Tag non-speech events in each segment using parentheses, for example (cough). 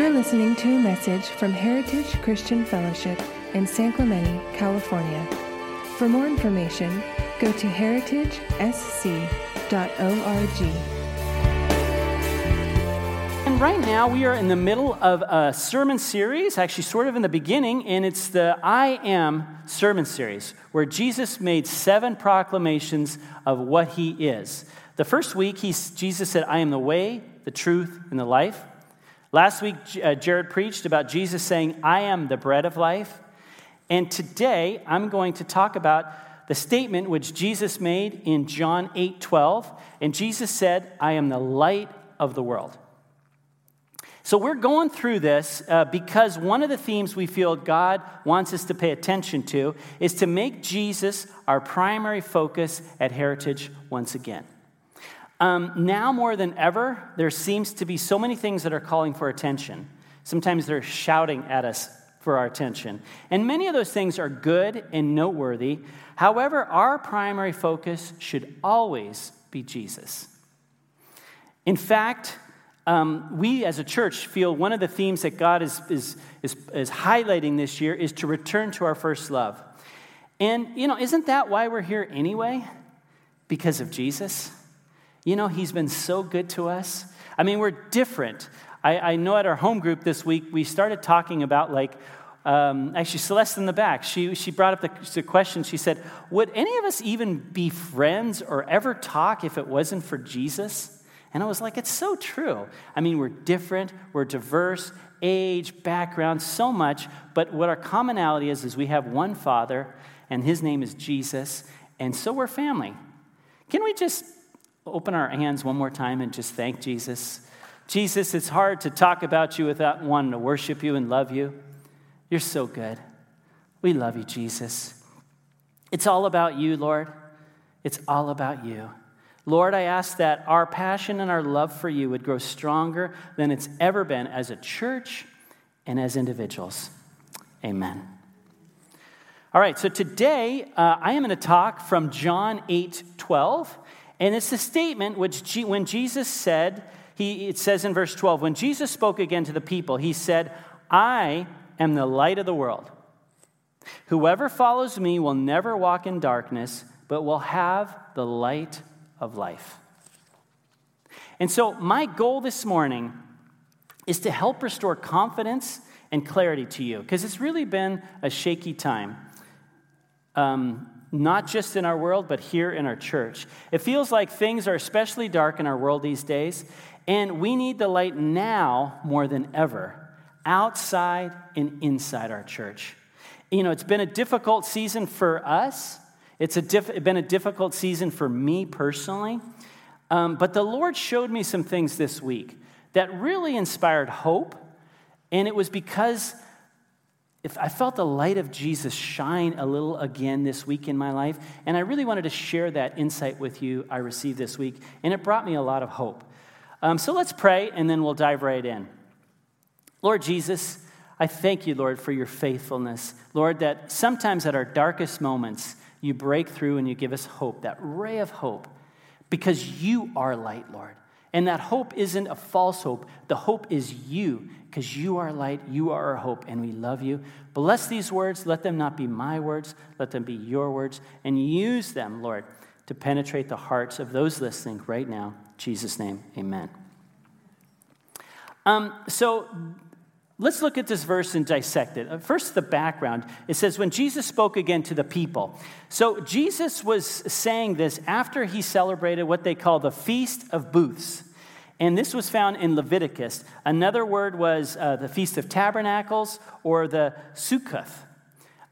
You're listening to a message from Heritage Christian Fellowship in San Clemente, California. For more information, go to heritagesc.org. And right now, we are in the middle of a sermon series, actually, sort of in the beginning, and it's the I Am sermon series, where Jesus made seven proclamations of what he is. The first week, Jesus said, I am the way, the truth, and the life. Last week, uh, Jared preached about Jesus saying, I am the bread of life. And today, I'm going to talk about the statement which Jesus made in John 8 12. And Jesus said, I am the light of the world. So, we're going through this uh, because one of the themes we feel God wants us to pay attention to is to make Jesus our primary focus at Heritage once again. Um, now more than ever, there seems to be so many things that are calling for attention. Sometimes they're shouting at us for our attention. And many of those things are good and noteworthy. However, our primary focus should always be Jesus. In fact, um, we as a church feel one of the themes that God is, is, is, is highlighting this year is to return to our first love. And, you know, isn't that why we're here anyway? Because of Jesus? You know, He's been so good to us. I mean, we're different. I, I know at our home group this week, we started talking about like, um, actually, Celeste in the back, she, she brought up the, the question. She said, Would any of us even be friends or ever talk if it wasn't for Jesus? And I was like, It's so true. I mean, we're different, we're diverse, age, background, so much. But what our commonality is, is we have one Father, and his name is Jesus, and so we're family. Can we just open our hands one more time and just thank Jesus? Jesus, it's hard to talk about you without wanting to worship you and love you. You're so good. We love you, Jesus. It's all about you, Lord. It's all about you. Lord, I ask that our passion and our love for you would grow stronger than it's ever been as a church and as individuals. Amen. All right, so today uh, I am going to talk from John 8 12. And it's a statement which, when Jesus said, he, it says in verse 12, when Jesus spoke again to the people, he said, I am the light of the world. Whoever follows me will never walk in darkness, but will have the light of life. And so, my goal this morning is to help restore confidence and clarity to you, because it's really been a shaky time. Um, not just in our world, but here in our church. It feels like things are especially dark in our world these days, and we need the light now more than ever, outside and inside our church. You know, it's been a difficult season for us, It's a diff- been a difficult season for me personally, um, but the Lord showed me some things this week that really inspired hope, and it was because if I felt the light of Jesus shine a little again this week in my life, and I really wanted to share that insight with you I received this week, and it brought me a lot of hope. Um, so let's pray, and then we'll dive right in. Lord Jesus, I thank you, Lord, for your faithfulness. Lord, that sometimes at our darkest moments, you break through and you give us hope, that ray of hope, because you are light, Lord. And that hope isn't a false hope. The hope is you, because you are light, you are our hope, and we love you. Bless these words. Let them not be my words, let them be your words, and use them, Lord, to penetrate the hearts of those listening right now. In Jesus' name, amen. Um, so, Let's look at this verse and dissect it. Uh, first, the background. It says, when Jesus spoke again to the people. So, Jesus was saying this after he celebrated what they call the Feast of Booths. And this was found in Leviticus. Another word was uh, the Feast of Tabernacles or the Sukkoth.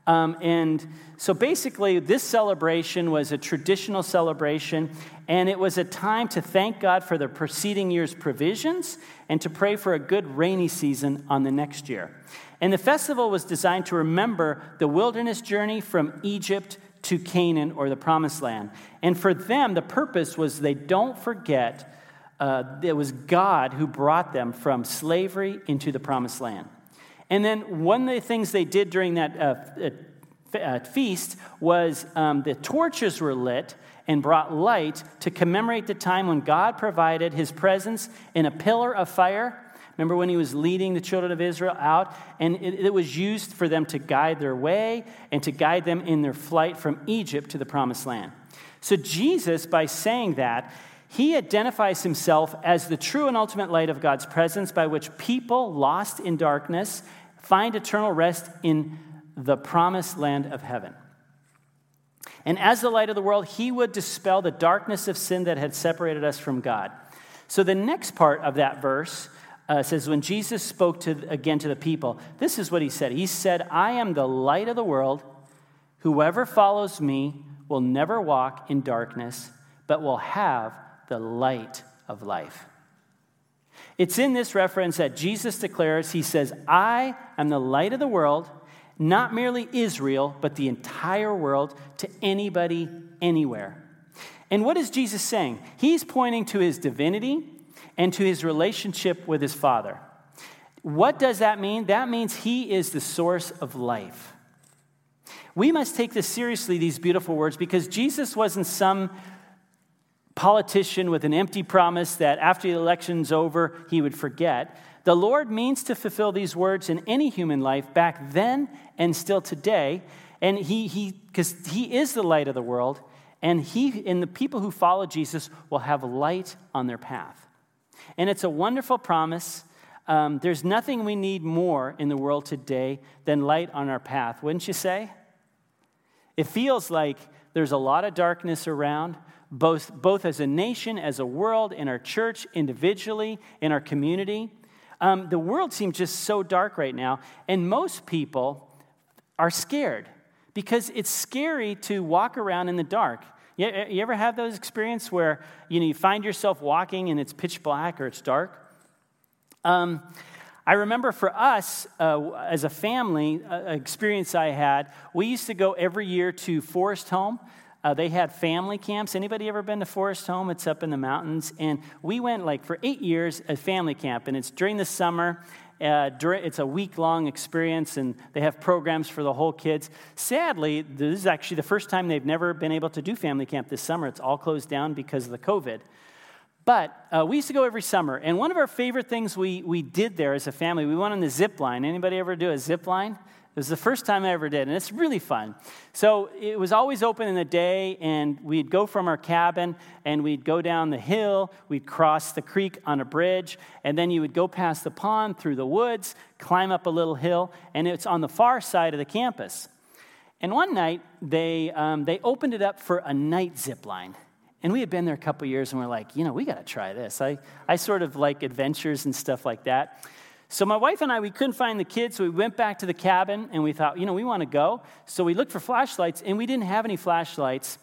Um, and so basically, this celebration was a traditional celebration, and it was a time to thank God for the preceding year's provisions and to pray for a good rainy season on the next year. And the festival was designed to remember the wilderness journey from Egypt to Canaan or the promised land. And for them, the purpose was they don't forget uh, it was God who brought them from slavery into the promised land. And then one of the things they did during that uh, uh, uh, feast was um, the torches were lit and brought light to commemorate the time when God provided his presence in a pillar of fire Remember when he was leading the children of Israel out? And it, it was used for them to guide their way and to guide them in their flight from Egypt to the promised land. So, Jesus, by saying that, he identifies himself as the true and ultimate light of God's presence by which people lost in darkness find eternal rest in the promised land of heaven. And as the light of the world, he would dispel the darkness of sin that had separated us from God. So the next part of that verse uh, says, When Jesus spoke to, again to the people, this is what he said. He said, I am the light of the world. Whoever follows me will never walk in darkness, but will have the light of life. It's in this reference that Jesus declares, He says, I am the light of the world, not merely Israel, but the entire world to anybody, anywhere. And what is Jesus saying? He's pointing to his divinity and to his relationship with his Father. What does that mean? That means he is the source of life. We must take this seriously, these beautiful words, because Jesus wasn't some politician with an empty promise that after the election's over, he would forget. The Lord means to fulfill these words in any human life back then and still today. And he, he, because he is the light of the world, and he and the people who follow Jesus will have light on their path. And it's a wonderful promise. Um, there's nothing we need more in the world today than light on our path, wouldn't you say? It feels like there's a lot of darkness around, both, both as a nation, as a world, in our church, individually, in our community. Um, the world seems just so dark right now, and most people are scared because it's scary to walk around in the dark. You, you ever have those experiences where you, know, you find yourself walking and it's pitch black or it's dark? Um, I remember for us uh, as a family, uh, experience I had, we used to go every year to Forest Home. Uh, they had family camps. Anybody ever been to Forest Home? It's up in the mountains. And we went like for eight years at family camp, and it's during the summer. Uh, it's a week long experience, and they have programs for the whole kids. Sadly, this is actually the first time they've never been able to do family camp this summer. It's all closed down because of the COVID. But uh, we used to go every summer, and one of our favorite things we, we did there as a family, we went on the zip line. Anybody ever do a zip line? It was the first time I ever did, and it's really fun. So it was always open in the day, and we'd go from our cabin and we'd go down the hill, we'd cross the creek on a bridge, and then you would go past the pond through the woods, climb up a little hill, and it's on the far side of the campus. And one night, they, um, they opened it up for a night zip line. And we had been there a couple years, and we're like, you know, we got to try this. I, I sort of like adventures and stuff like that. So my wife and I, we couldn't find the kids, so we went back to the cabin and we thought, you know, we want to go. So we looked for flashlights and we didn't have any flashlights.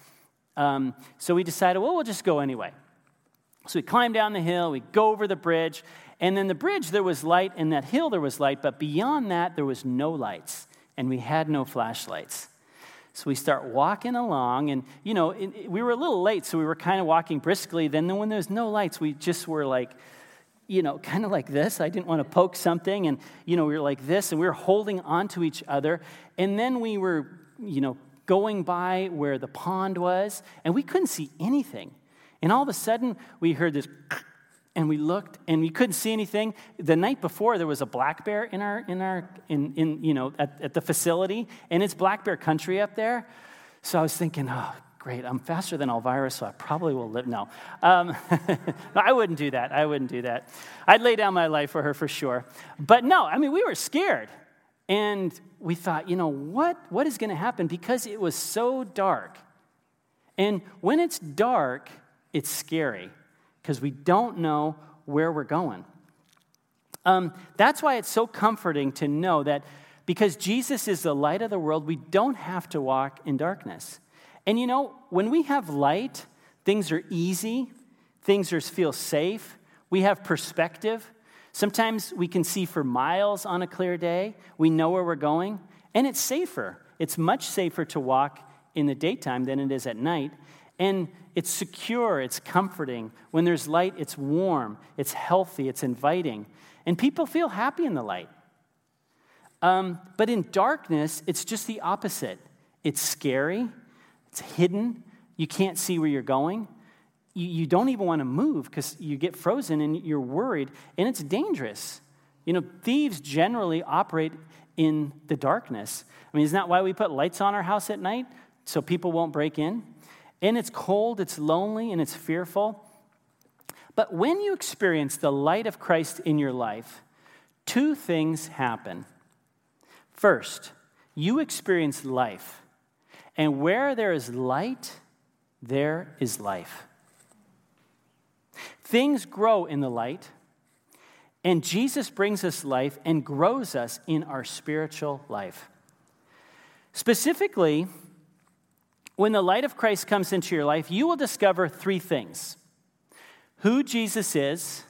Um, so we decided, well, we'll just go anyway. So we climbed down the hill, we go over the bridge, and then the bridge there was light, and that hill there was light, but beyond that there was no lights, and we had no flashlights. So we start walking along, and you know, we were a little late, so we were kind of walking briskly. Then, when there was no lights, we just were like you know, (laughs) kind of like this. I didn't want to poke something. And, you know, we were like this, and we were holding on to each other. And then we were, you know, going by where the pond was, and we couldn't see anything. And all of a sudden, we heard this, (laughs) and we looked, and we couldn't see anything. The night before, there was a black bear in our, in our, in, in you know, at, at the facility, and it's black bear country up there. So I was thinking, oh, great, I'm faster than Elvira, so I probably will live. No. Um, (laughs) no, I wouldn't do that. I wouldn't do that. I'd lay down my life for her for sure. But no, I mean, we were scared. And we thought, you know, what, what is going to happen? Because it was so dark. And when it's dark, it's scary because we don't know where we're going. Um, that's why it's so comforting to know that because Jesus is the light of the world, we don't have to walk in darkness. And you know, when we have light, things are easy, things are, feel safe, we have perspective. Sometimes we can see for miles on a clear day, we know where we're going, and it's safer. It's much safer to walk in the daytime than it is at night. And it's secure, it's comforting. When there's light, it's warm, it's healthy, it's inviting. And people feel happy in the light. Um, but in darkness, it's just the opposite. It's scary, it's hidden. You can't see where you're going. You, you don't even want to move because you get frozen and you're worried, and it's dangerous. You know, thieves generally operate in the darkness. I mean, isn't that why we put lights on our house at night? So people won't break in? And it's cold, it's lonely, and it's fearful. But when you experience the light of Christ in your life, two things happen. First, you experience life. And where there is light, there is life. Things grow in the light, and Jesus brings us life and grows us in our spiritual life. Specifically, when the light of Christ comes into your life, you will discover three things who Jesus is,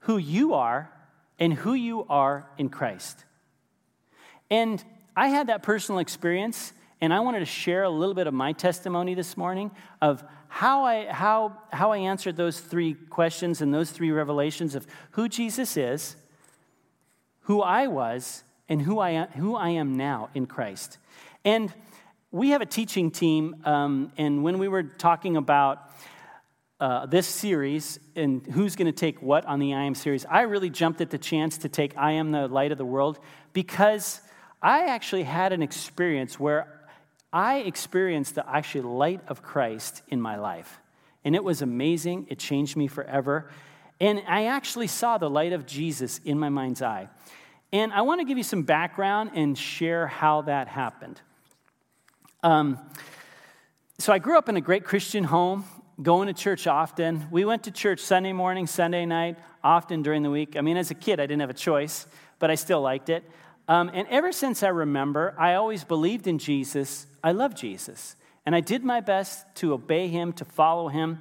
who you are, and who you are in Christ. And I had that personal experience, and I wanted to share a little bit of my testimony this morning of how I, how, how I answered those three questions and those three revelations of who Jesus is, who I was, and who I, who I am now in Christ. And we have a teaching team, um, and when we were talking about uh, this series and who's going to take what on the I Am series, I really jumped at the chance to take I Am the Light of the World because I actually had an experience where I experienced the actually light of Christ in my life. And it was amazing. It changed me forever. And I actually saw the light of Jesus in my mind's eye. And I want to give you some background and share how that happened. Um, so I grew up in a great Christian home going to church often. We went to church Sunday morning, Sunday night, often during the week. I mean, as a kid, I didn't have a choice, but I still liked it. Um, and ever since I remember, I always believed in Jesus. I love Jesus. And I did my best to obey him, to follow him.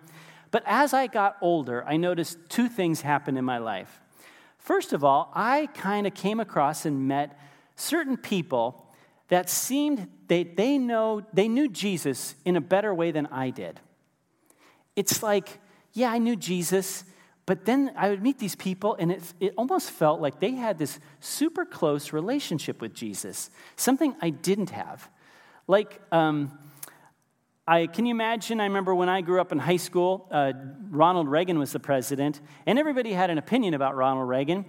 But as I got older, I noticed two things happen in my life. First of all, I kind of came across and met certain people that seemed they, they know they knew Jesus in a better way than I did. It's like, yeah, I knew Jesus, but then I would meet these people, and it, it almost felt like they had this super close relationship with Jesus, something I didn't have. Like, um, I, can you imagine? I remember when I grew up in high school, uh, Ronald Reagan was the president, and everybody had an opinion about Ronald Reagan.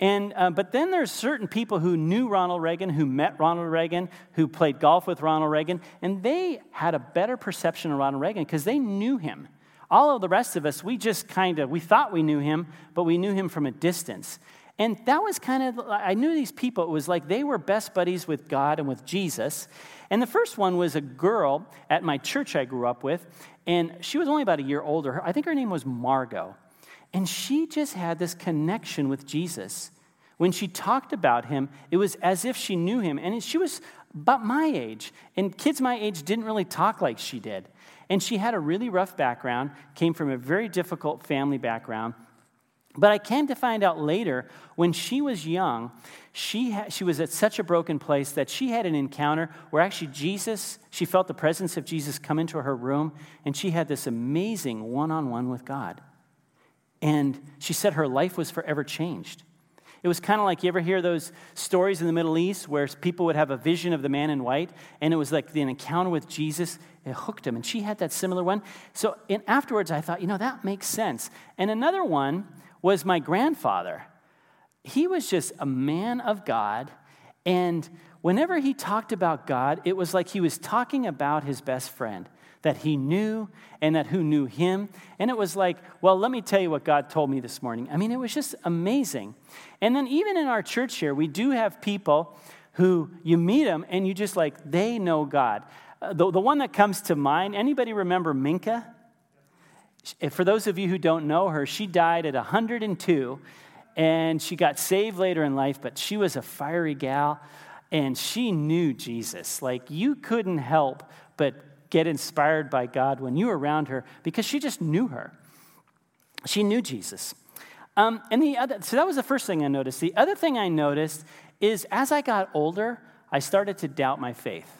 And, uh, but then there's certain people who knew Ronald Reagan, who met Ronald Reagan, who played golf with Ronald Reagan, and they had a better perception of Ronald Reagan because they knew him. All of the rest of us, we just kind of, we thought we knew him, but we knew him from a distance. And that was kind of, I knew these people. It was like they were best buddies with God and with Jesus. And the first one was a girl at my church I grew up with, and she was only about a year older. I think her name was Margot. And she just had this connection with Jesus. When she talked about him, it was as if she knew him. And she was about my age. And kids my age didn't really talk like she did. And she had a really rough background, came from a very difficult family background. But I came to find out later, when she was young, she, ha- she was at such a broken place that she had an encounter where actually Jesus, she felt the presence of Jesus come into her room, and she had this amazing one on one with God. And she said her life was forever changed. It was kind of like you ever hear those stories in the Middle East where people would have a vision of the man in white, and it was like the encounter with Jesus. It hooked him, and she had that similar one. So and afterwards, I thought, you know, that makes sense. And another one was my grandfather. He was just a man of God, and whenever he talked about God, it was like he was talking about his best friend that he knew and that who knew him. And it was like, well, let me tell you what God told me this morning. I mean, it was just amazing. And then even in our church here, we do have people who you meet them and you just like, they know God. Uh, the, the one that comes to mind, anybody remember Minka? For those of you who don't know her, she died at 102 and she got saved later in life, but she was a fiery gal and she knew Jesus. Like you couldn't help but get inspired by God when you were around her because she just knew her. She knew Jesus. Um, and the other, so that was the first thing I noticed. The other thing I noticed is as I got older, I started to doubt my faith.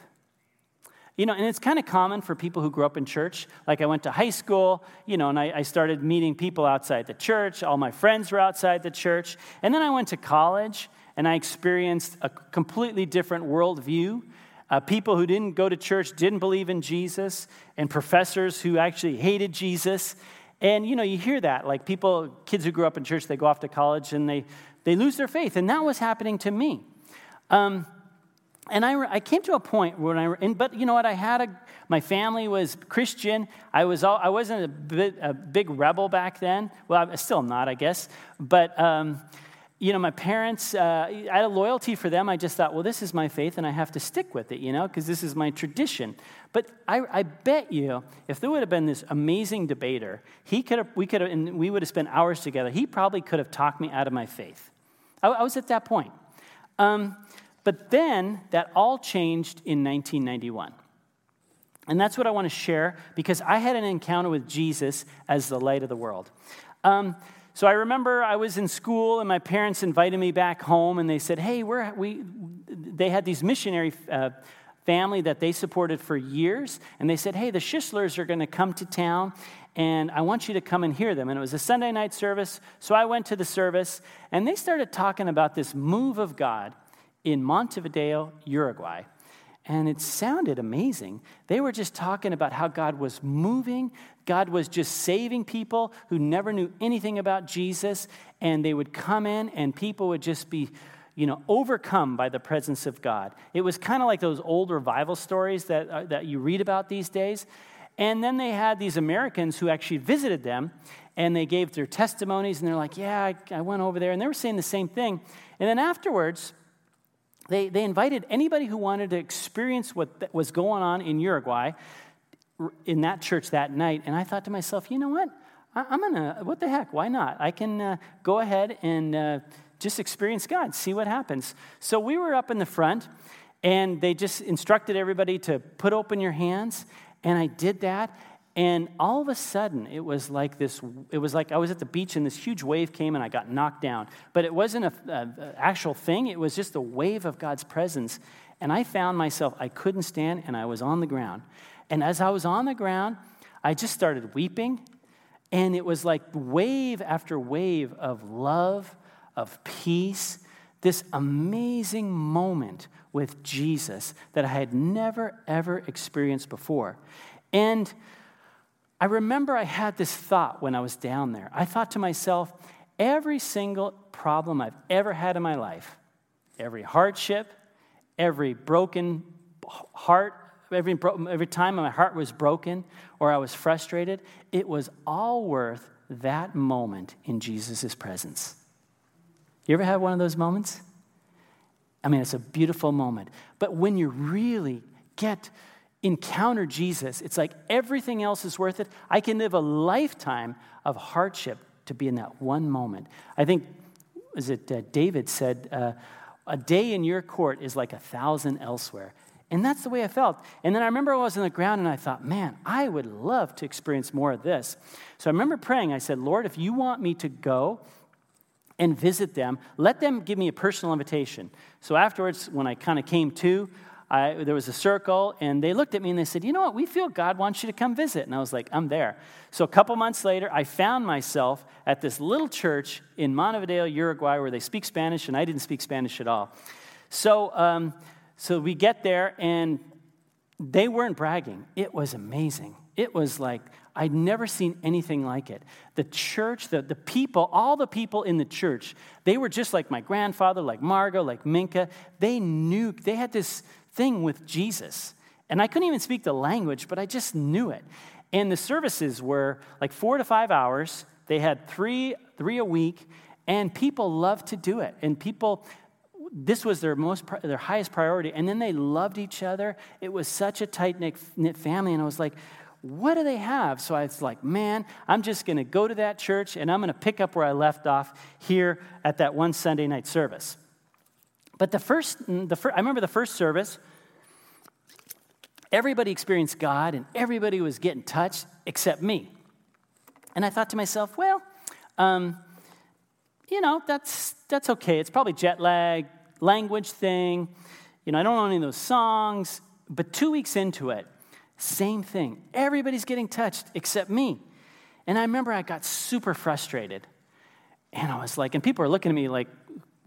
You know, and it's kind of common for people who grew up in church. Like I went to high school, you know, and I, I, started meeting people outside the church. All my friends were outside the church. And then I went to college and I experienced a completely different worldview uh, people who didn't go to church, didn't believe in Jesus, and professors who actually hated Jesus. And you know, you hear that. Like people, kids who grew up in church, they go off to college and they, they lose their faith. And that was happening to me. Um, and I, I came to a point when I, and, but you know what? I had a, my family was Christian. I, was all, I wasn't a, bit, a big rebel back then. Well, I'm still not, I guess. But, um, you know, my parents, uh, I had a loyalty for them. I just thought, well, this is my faith and I have to stick with it, you know, because this is my tradition. But I, I, bet you, if there would have been this amazing debater, he could have, we could have, and we would have spent hours together, he probably could have talked me out of my faith. I, I was at that point. Um, but then that all changed in 1991. And that's what I want to share because I had an encounter with Jesus as the light of the world. Um, so I remember I was in school and my parents invited me back home and they said, "Hey, we're we." They had these missionary uh, family that they supported for years, and they said, "Hey, the Schistlers are going to come to town, and I want you to come and hear them." And it was a Sunday night service, so I went to the service, and they started talking about this move of God in Montevideo, Uruguay. And it sounded amazing. They were just talking about how God was moving. God was just saving people who never knew anything about Jesus. And they would come in, and people would just be, you know, overcome by the presence of God. It was kind of like those old revival stories that, uh, that you read about these days. And then they had these Americans who actually visited them, and they gave their testimonies, and they're like, Yeah, I, I went over there. And they were saying the same thing. And then afterwards, they, they invited anybody who wanted to experience what was going on in Uruguay in that church that night. And I thought to myself, you know what? I, am going to, what the heck? Why not? I can uh, go ahead and uh, just experience God, see what happens. So we were up in the front, and they just instructed everybody to put open your hands. And I did that. And all of a sudden, it was like this it was like I was at the beach and this huge wave came and I got knocked down. But it wasn't an actual thing, it was just a wave of God's presence. And I found myself, I couldn't stand and I was on the ground. And as I was on the ground, I just started weeping. And it was like wave after wave of love, of peace, this amazing moment with Jesus that I had never, ever experienced before. And I remember I had this thought when I was down there. I thought to myself, every single problem I've ever had in my life, every hardship, every broken heart, every, every time my heart was broken or I was frustrated, it was all worth that moment in Jesus' presence. You ever have one of those moments? I mean, it's a beautiful moment. But when you really get encounter Jesus, it's like everything else is worth it. I can live a lifetime of hardship to be in that one moment. I think, is it uh, David said, uh, a day in your court is like a thousand elsewhere. And that's the way I felt. And then I remember I was on the ground and I thought, man, I would love to experience more of this. So I remember praying. I said, Lord, if you want me to go and visit them, let them give me a personal invitation. So afterwards, when I kind of came to, I, there was a circle, and they looked at me and they said, You know what? We feel God wants you to come visit. And I was like, I'm there. So a couple months later, I found myself at this little church in Montevideo, Uruguay, where they speak Spanish, and I didn't speak Spanish at all. So, um, so we get there, and they weren't bragging. It was amazing. It was like, I'd never seen anything like it. The church, the, the people, all the people in the church, they were just like my grandfather, like Margot, like Minka. They knew, they had this thing with Jesus. And I couldn't even speak the language, but I just knew it. And the services were like four to five hours. They had three, three a week, and people loved to do it. And people, this was their most, their highest priority. And then they loved each other. It was such a tight knit family. And I was like, what do they have? So I was like, man, I'm just going to go to that church and I'm going to pick up where I left off here at that one Sunday night service. But the first, the first, I remember the first service, everybody experienced God and everybody was getting touched except me. And I thought to myself, well, um, you know, that's, that's okay. It's probably jet lag, language thing. You know, I don't know any of those songs. But two weeks into it, same thing. Everybody's getting touched except me. And I remember I got super frustrated. And I was like, and people are looking at me like,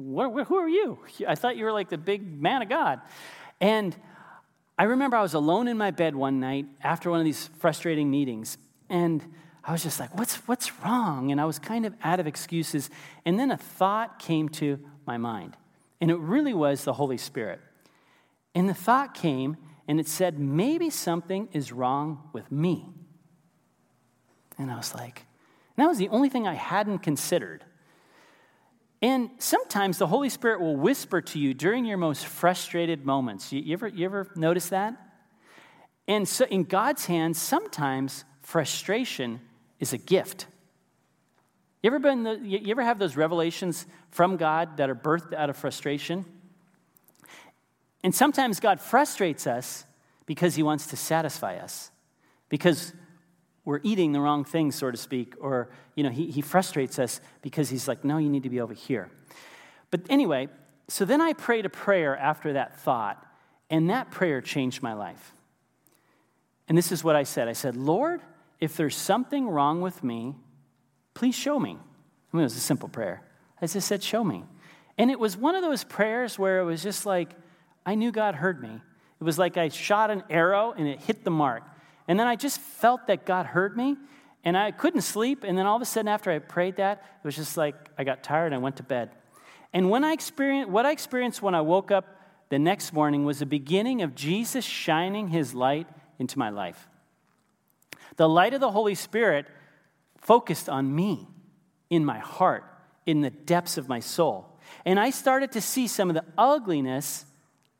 who are you? (laughs) I thought you were like the big man of God. And I remember I was alone in my bed one night after one of these frustrating meetings, and I was just like, what's, what's wrong? And I was kind of out of excuses. And then a thought came to my mind, and it really was the Holy Spirit. And the thought came, and it said, maybe something is wrong with me. And I was like, that was the only thing I hadn't considered. And sometimes the Holy Spirit will whisper to you during your most frustrated moments. You, you, ever, you ever notice that? And so in God's hands, sometimes frustration is a gift. You ever, been the, you ever have those revelations from God that are birthed out of frustration? And sometimes God frustrates us because he wants to satisfy us, because we're eating the wrong thing, so to speak, or you know, he, he frustrates us because he's like, no, you need to be over here. But anyway, so then I prayed a prayer after that thought, and that prayer changed my life. And this is what I said I said, Lord, if there's something wrong with me, please show me. I mean, it was a simple prayer. I just said, show me. And it was one of those prayers where it was just like, I knew God heard me. It was like I shot an arrow and it hit the mark. And then I just felt that God heard me and I couldn't sleep. And then all of a sudden, after I prayed that, it was just like I got tired and I went to bed. And when I experienced, what I experienced when I woke up the next morning was the beginning of Jesus shining his light into my life. The light of the Holy Spirit focused on me, in my heart, in the depths of my soul. And I started to see some of the ugliness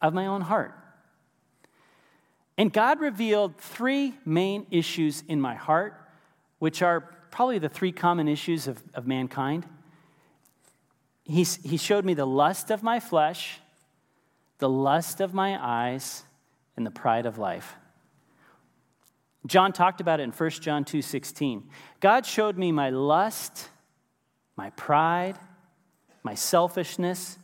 of my own heart. And God revealed three main issues in my heart, which are probably the three common issues of, of mankind. He, he showed me the lust of my flesh, the lust of my eyes, and the pride of life. John talked about it in 1 John 2:16. God showed me my lust, my pride, my selfishness,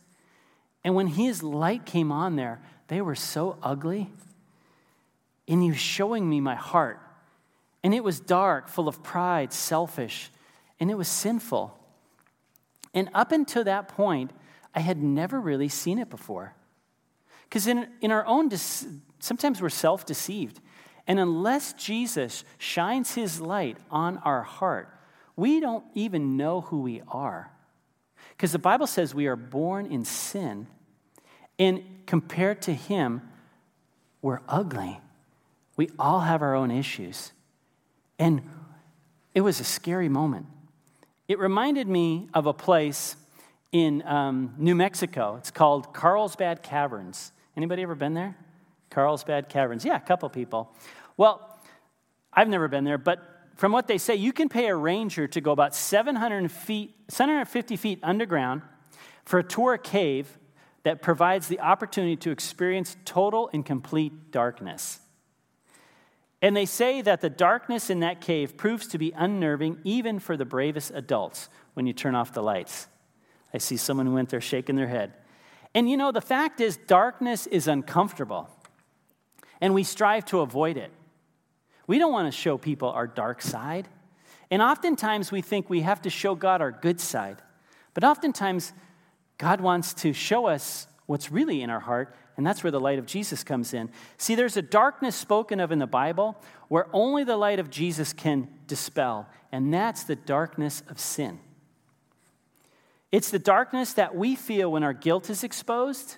and when his light came on there, they were so ugly. And he was showing me my heart. And it was dark, full of pride, selfish, and it was sinful. And up until that point, I had never really seen it before. Because in, in our own, sometimes we're self deceived. And unless Jesus shines his light on our heart, we don't even know who we are. Because the Bible says we are born in sin, and compared to him, we're ugly. We all have our own issues. And it was a scary moment. It reminded me of a place in um, New Mexico. It's called Carlsbad Caverns. Anybody ever been there? Carlsbad Caverns. Yeah, a couple people. Well, I've never been there, but from what they say, you can pay a ranger to go about 700 feet, 750 feet underground for a tour cave that provides the opportunity to experience total and complete darkness. And they say that the darkness in that cave proves to be unnerving even for the bravest adults when you turn off the lights. I see someone who went there shaking their head. And you know, the fact is, darkness is uncomfortable, and we strive to avoid it. We don't want to show people our dark side. And oftentimes we think we have to show God our good side. But oftentimes, God wants to show us what's really in our heart, and that's where the light of Jesus comes in. See, there's a darkness spoken of in the Bible where only the light of Jesus can dispel, and that's the darkness of sin. It's the darkness that we feel when our guilt is exposed.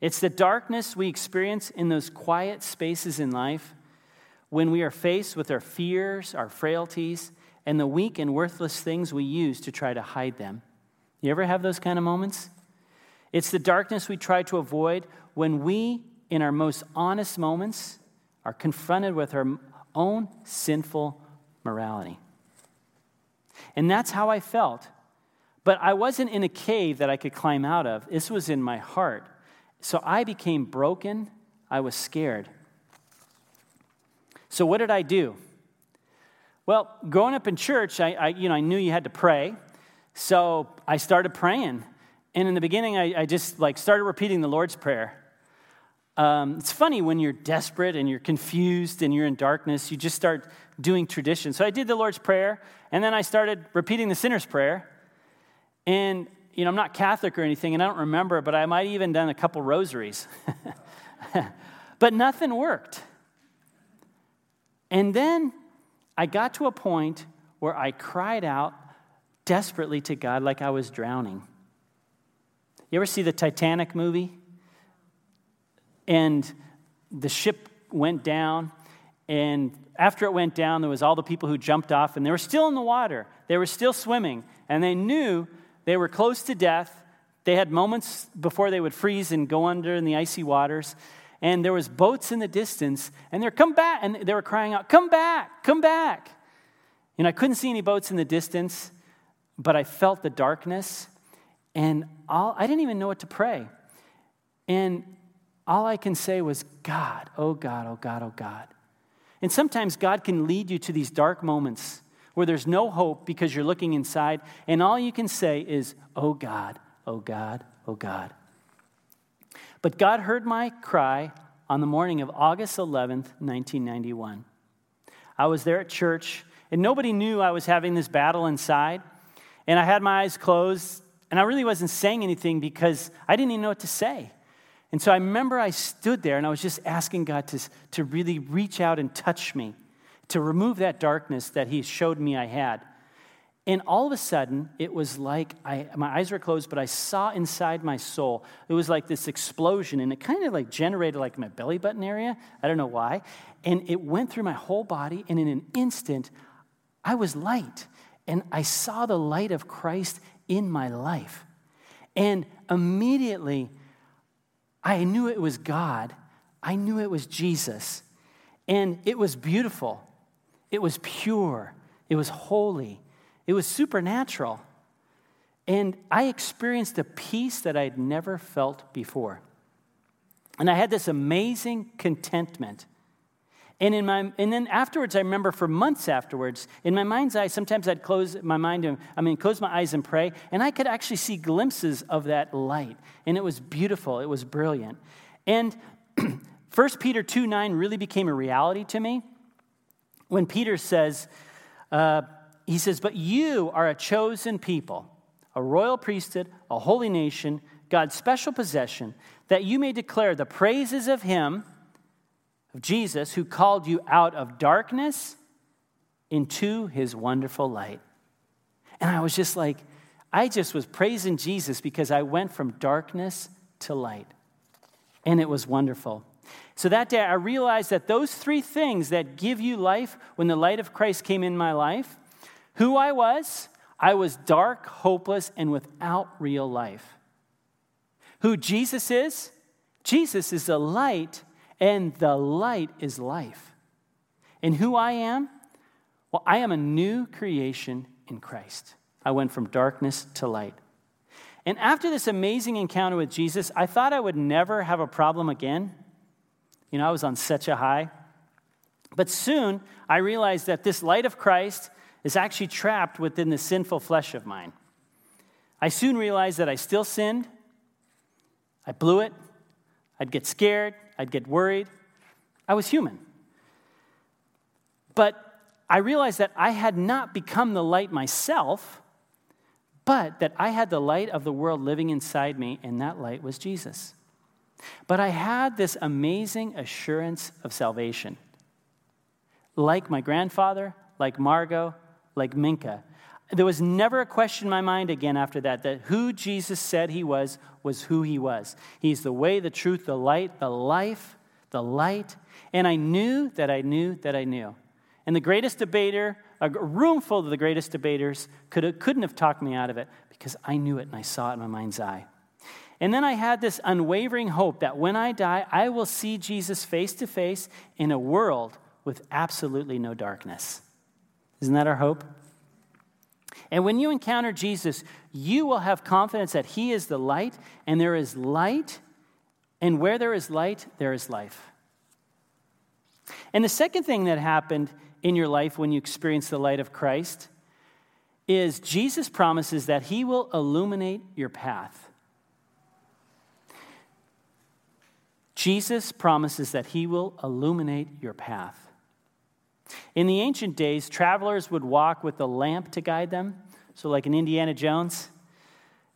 It's the darkness we experience in those quiet spaces in life when we are faced with our fears, our frailties, and the weak and worthless things we use to try to hide them. You ever have those kind of moments? It's the darkness we try to avoid when we, in our most honest moments, are confronted with our own sinful morality. And that's how I felt. But I wasn't in a cave that I could climb out of, this was in my heart. So I became broken, I was scared. So, what did I do? Well, growing up in church, I, I, you know, I knew you had to pray. So I started praying. And in the beginning, I, I just like started repeating the Lord's Prayer. Um, it's funny when you're desperate and you're confused and you're in darkness, you just start doing tradition. So I did the Lord's Prayer, and then I started repeating the sinner's prayer. And, you know, I'm not Catholic or anything, and I don't remember, but I might even done a couple rosaries. (laughs) but nothing worked. And then I got to a point where I cried out desperately to God like I was drowning. You ever see the Titanic movie? And the ship went down, and after it went down, there was all the people who jumped off, and they were still in the water. They were still swimming, and they knew they were close to death. They had moments before they would freeze and go under in the icy waters. And there was boats in the distance, and they're come back, and they were crying out, "Come back! Come back!" And I couldn't see any boats in the distance, but I felt the darkness, and all, I didn't even know what to pray. And all I can say was, God, oh God, oh God, oh God. And sometimes God can lead you to these dark moments where there's no hope because you're looking inside, and all you can say is, Oh God, oh God, oh God. But God heard my cry on the morning of August 11th, 1991. I was there at church, and nobody knew I was having this battle inside. And I had my eyes closed, and I really wasn't saying anything because I didn't even know what to say. And so I remember I stood there and I was just asking God to, to really reach out and touch me, to remove that darkness that He showed me I had. And all of a sudden, it was like I, my eyes were closed, but I saw inside my soul. It was like this explosion, and it kind of like generated like my belly button area. I don't know why. And it went through my whole body, and in an instant, I was light. And I saw the light of Christ in my life. And immediately, I knew it was God. I knew it was Jesus. And it was beautiful. It was pure. It was holy. It was supernatural. And I experienced a peace that I had never felt before. And I had this amazing contentment. And, in my, and then afterwards, I remember for months afterwards, in my mind's eye, sometimes I'd close my mind, and, I mean, close my eyes and pray, and I could actually see glimpses of that light. And it was beautiful, it was brilliant. And (clears throat) 1 Peter 2 9 really became a reality to me when Peter says, uh, he says, But you are a chosen people, a royal priesthood, a holy nation, God's special possession, that you may declare the praises of him of Jesus who called you out of darkness into his wonderful light. And I was just like, I just was praising Jesus because I went from darkness to light. And it was wonderful. So that day I realized that those three things that give you life when the light of Christ came in my life who I was, I was dark, hopeless, and without real life. Who Jesus is, Jesus is the light and the light is life. And who I am? Well, I am a new creation in Christ. I went from darkness to light. And after this amazing encounter with Jesus, I thought I would never have a problem again. You know, I was on such a high. But soon I realized that this light of Christ is actually trapped within the sinful flesh of mine. I soon realized that I still sinned. I blew it. I'd get scared. I'd get worried. I was human. But I realized that I had not become the light myself, but that I had the light of the world living inside me, and that light was Jesus. But I had this amazing assurance of salvation. Like my grandfather, like Margot, like Minka, there was never a question in my mind again after that that who Jesus said he was was who he was. He's the way, the truth, the light, the life, the light. And I knew that I knew that I knew. And the greatest debater, a room full of the greatest debaters, could, couldn't have talked me out of it because I knew it and I saw it in my mind's eye. And then I had this unwavering hope that when I die, I will see Jesus face to face in a world with absolutely no darkness. Isn't that our hope? And when you encounter Jesus, you will have confidence that He is the light, and there is light, and where there is light, there is life. And the second thing that happened in your life when you experience the light of Christ is Jesus promises that He will illuminate your path. Jesus promises that He will illuminate your path. In the ancient days, travelers would walk with a lamp to guide them, so like an Indiana Jones.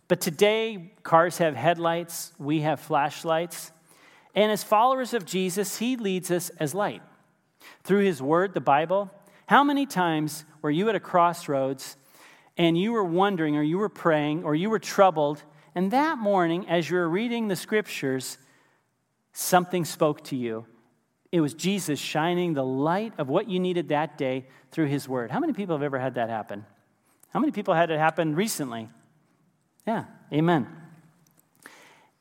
But today, cars have headlights, we have flashlights. And as followers of Jesus, he leads us as light. Through his word, the Bible, how many times were you at a crossroads and you were wondering, or you were praying, or you were troubled, and that morning, as you were reading the scriptures, something spoke to you? It was Jesus shining the light of what you needed that day through his word. How many people have ever had that happen? How many people had it happen recently? Yeah, amen.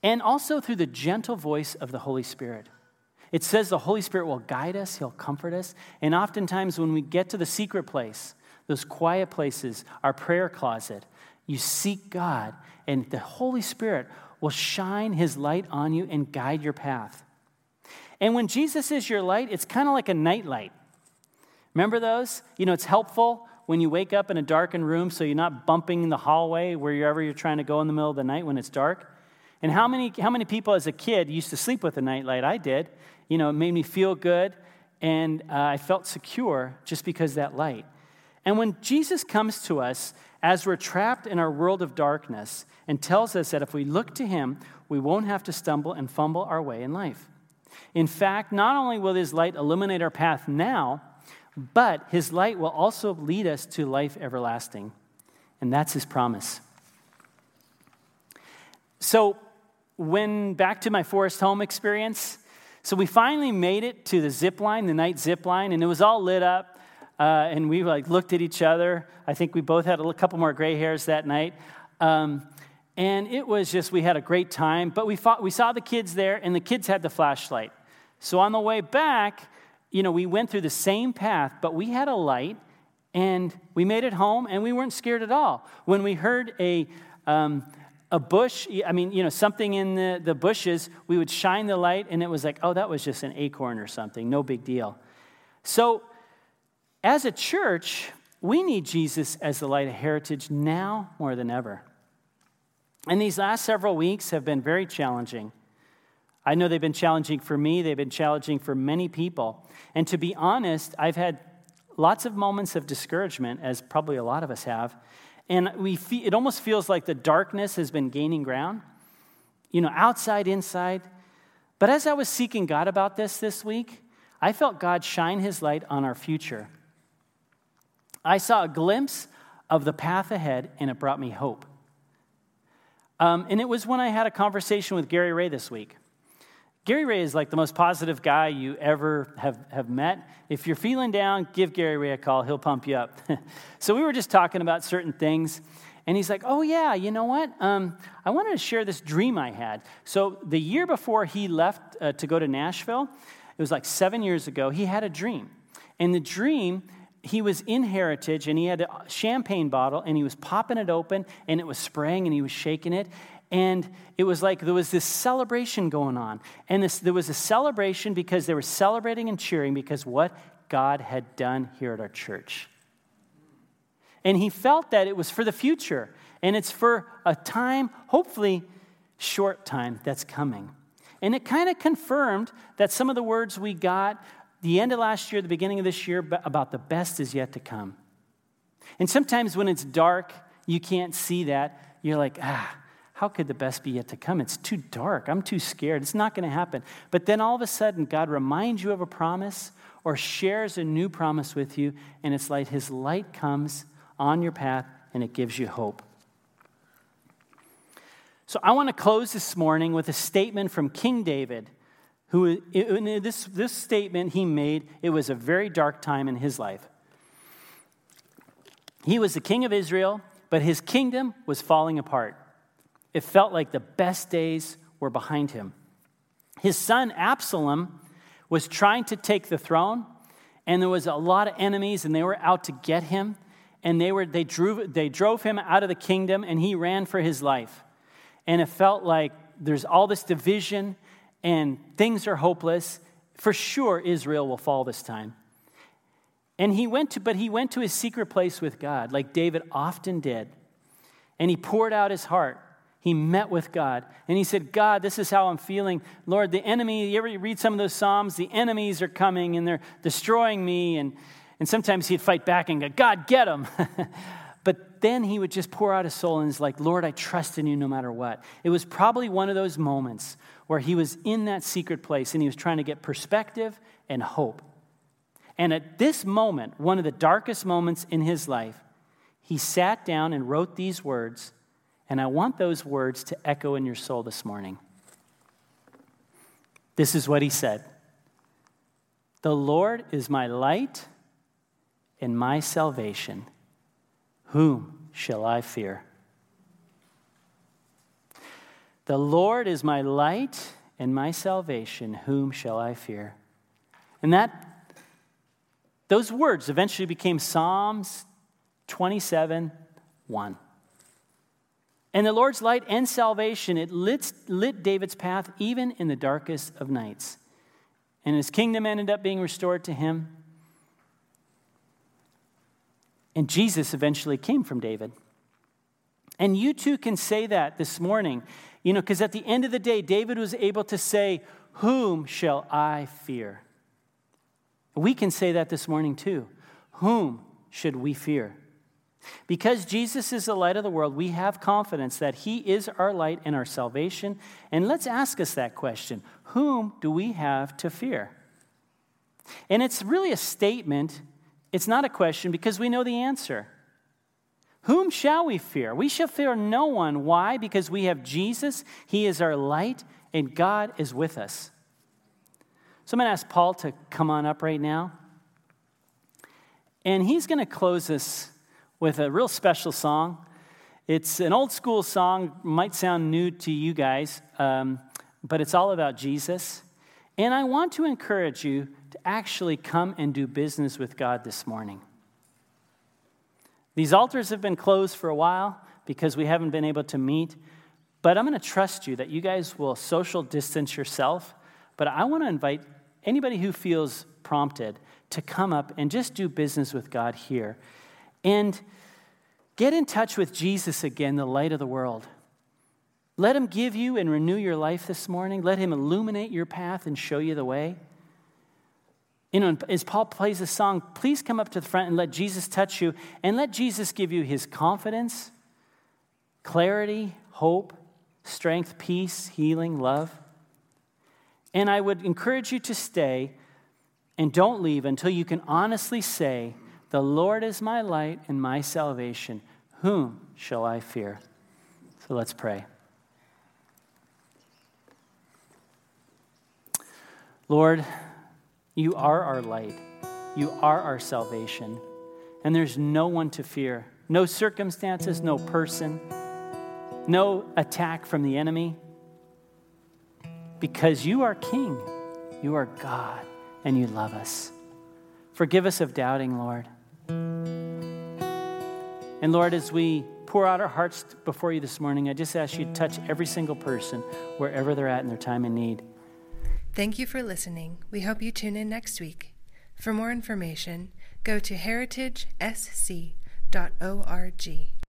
And also through the gentle voice of the Holy Spirit. It says the Holy Spirit will guide us, He'll comfort us. And oftentimes, when we get to the secret place, those quiet places, our prayer closet, you seek God, and the Holy Spirit will shine His light on you and guide your path. And when Jesus is your light, it's kind of like a night light. Remember those? You know, it's helpful when you wake up in a darkened room so you're not bumping the hallway wherever you're trying to go in the middle of the night when it's dark. And how many, how many people as a kid used to sleep with a nightlight? I did. You know, it made me feel good, and uh, I felt secure just because that light. And when Jesus comes to us as we're trapped in our world of darkness and tells us that if we look to him, we won't have to stumble and fumble our way in life. In fact, not only will his light illuminate our path now, but his light will also lead us to life everlasting. And that's his promise. So, when back to my forest home experience, so we finally made it to the zip line, the night zip line, and it was all lit up. Uh, and we like looked at each other. I think we both had a couple more gray hairs that night. Um, and it was just, we had a great time. But we, fought, we saw the kids there, and the kids had the flashlight. So on the way back, you know, we went through the same path, but we had a light, and we made it home, and we weren't scared at all. When we heard a, um, a bush, I mean, you know, something in the, the bushes, we would shine the light, and it was like, oh, that was just an acorn or something, no big deal. So, as a church, we need Jesus as the light of heritage now more than ever. And these last several weeks have been very challenging. I know they've been challenging for me, they've been challenging for many people. And to be honest, I've had lots of moments of discouragement, as probably a lot of us have. And we feel, it almost feels like the darkness has been gaining ground, you know, outside, inside. But as I was seeking God about this this week, I felt God shine his light on our future. I saw a glimpse of the path ahead, and it brought me hope. Um, and it was when I had a conversation with Gary Ray this week. Gary Ray is like the most positive guy you ever have, have met. If you're feeling down, give Gary Ray a call. He'll pump you up. (laughs) so we were just talking about certain things. And he's like, Oh, yeah, you know what? Um, I wanted to share this dream I had. So the year before he left uh, to go to Nashville, it was like seven years ago, he had a dream. And the dream, he was in Heritage and he had a champagne bottle and he was popping it open and it was spraying and he was shaking it. And it was like there was this celebration going on. And this, there was a celebration because they were celebrating and cheering because what God had done here at our church. And he felt that it was for the future. And it's for a time, hopefully short time, that's coming. And it kind of confirmed that some of the words we got the end of last year, the beginning of this year, about the best is yet to come. And sometimes when it's dark, you can't see that. You're like, ah, how could the best be yet to come? It's too dark. I'm too scared. It's not going to happen. But then all of a sudden, God reminds you of a promise or shares a new promise with you, and it's like His light comes on your path and it gives you hope. So I want to close this morning with a statement from King David, who, in this, this statement he made, it was a very dark time in his life. He was the king of Israel, but his kingdom was falling apart. It felt like the best days were behind him. His son Absalom was trying to take the throne, and there was a lot of enemies, and they were out to get him. And they, were, they, drove, they drove him out of the kingdom, and he ran for his life. And it felt like there's all this division, and things are hopeless. For sure, Israel will fall this time. And he went to, but he went to his secret place with God, like David often did. And he poured out his heart. He met with God and he said, God, this is how I'm feeling. Lord, the enemy, you ever read some of those Psalms? The enemies are coming and they're destroying me. And, and sometimes he'd fight back and go, God, get them. (laughs) but then he would just pour out his soul and he's like, Lord, I trust in you no matter what. It was probably one of those moments where he was in that secret place and he was trying to get perspective and hope. And at this moment, one of the darkest moments in his life, he sat down and wrote these words. And I want those words to echo in your soul this morning. This is what he said The Lord is my light and my salvation. Whom shall I fear? The Lord is my light and my salvation. Whom shall I fear? And that those words eventually became Psalms 27 1. And the Lord's light and salvation, it lit, lit David's path even in the darkest of nights. And his kingdom ended up being restored to him. And Jesus eventually came from David. And you too can say that this morning, you know, because at the end of the day, David was able to say, Whom shall I fear? We can say that this morning too. Whom should we fear? Because Jesus is the light of the world, we have confidence that He is our light and our salvation. And let's ask us that question Whom do we have to fear? And it's really a statement, it's not a question because we know the answer. Whom shall we fear? We shall fear no one. Why? Because we have Jesus, He is our light, and God is with us. So I'm going to ask Paul to come on up right now. And he's going to close us with a real special song. It's an old school song, might sound new to you guys, um, but it's all about Jesus. And I want to encourage you to actually come and do business with God this morning. These altars have been closed for a while because we haven't been able to meet, but I'm going to trust you that you guys will social distance yourself. But I want to invite anybody who feels prompted to come up and just do business with God here. And get in touch with Jesus again, the light of the world. Let him give you and renew your life this morning. Let him illuminate your path and show you the way. You know, as Paul plays the song, please come up to the front and let Jesus touch you and let Jesus give you his confidence, clarity, hope, strength, peace, healing, love. And I would encourage you to stay and don't leave until you can honestly say, The Lord is my light and my salvation. Whom shall I fear? So let's pray. Lord, you are our light. You are our salvation. And there's no one to fear no circumstances, no person, no attack from the enemy because you are King, you are God, and you love us. Forgive us of doubting, Lord. And Lord, as we pour out our hearts before you this morning, I just ask you to touch every single person wherever they're at in their time of need. Thank you for listening. We hope you tune in next week. For more information, go to heritagesc.org.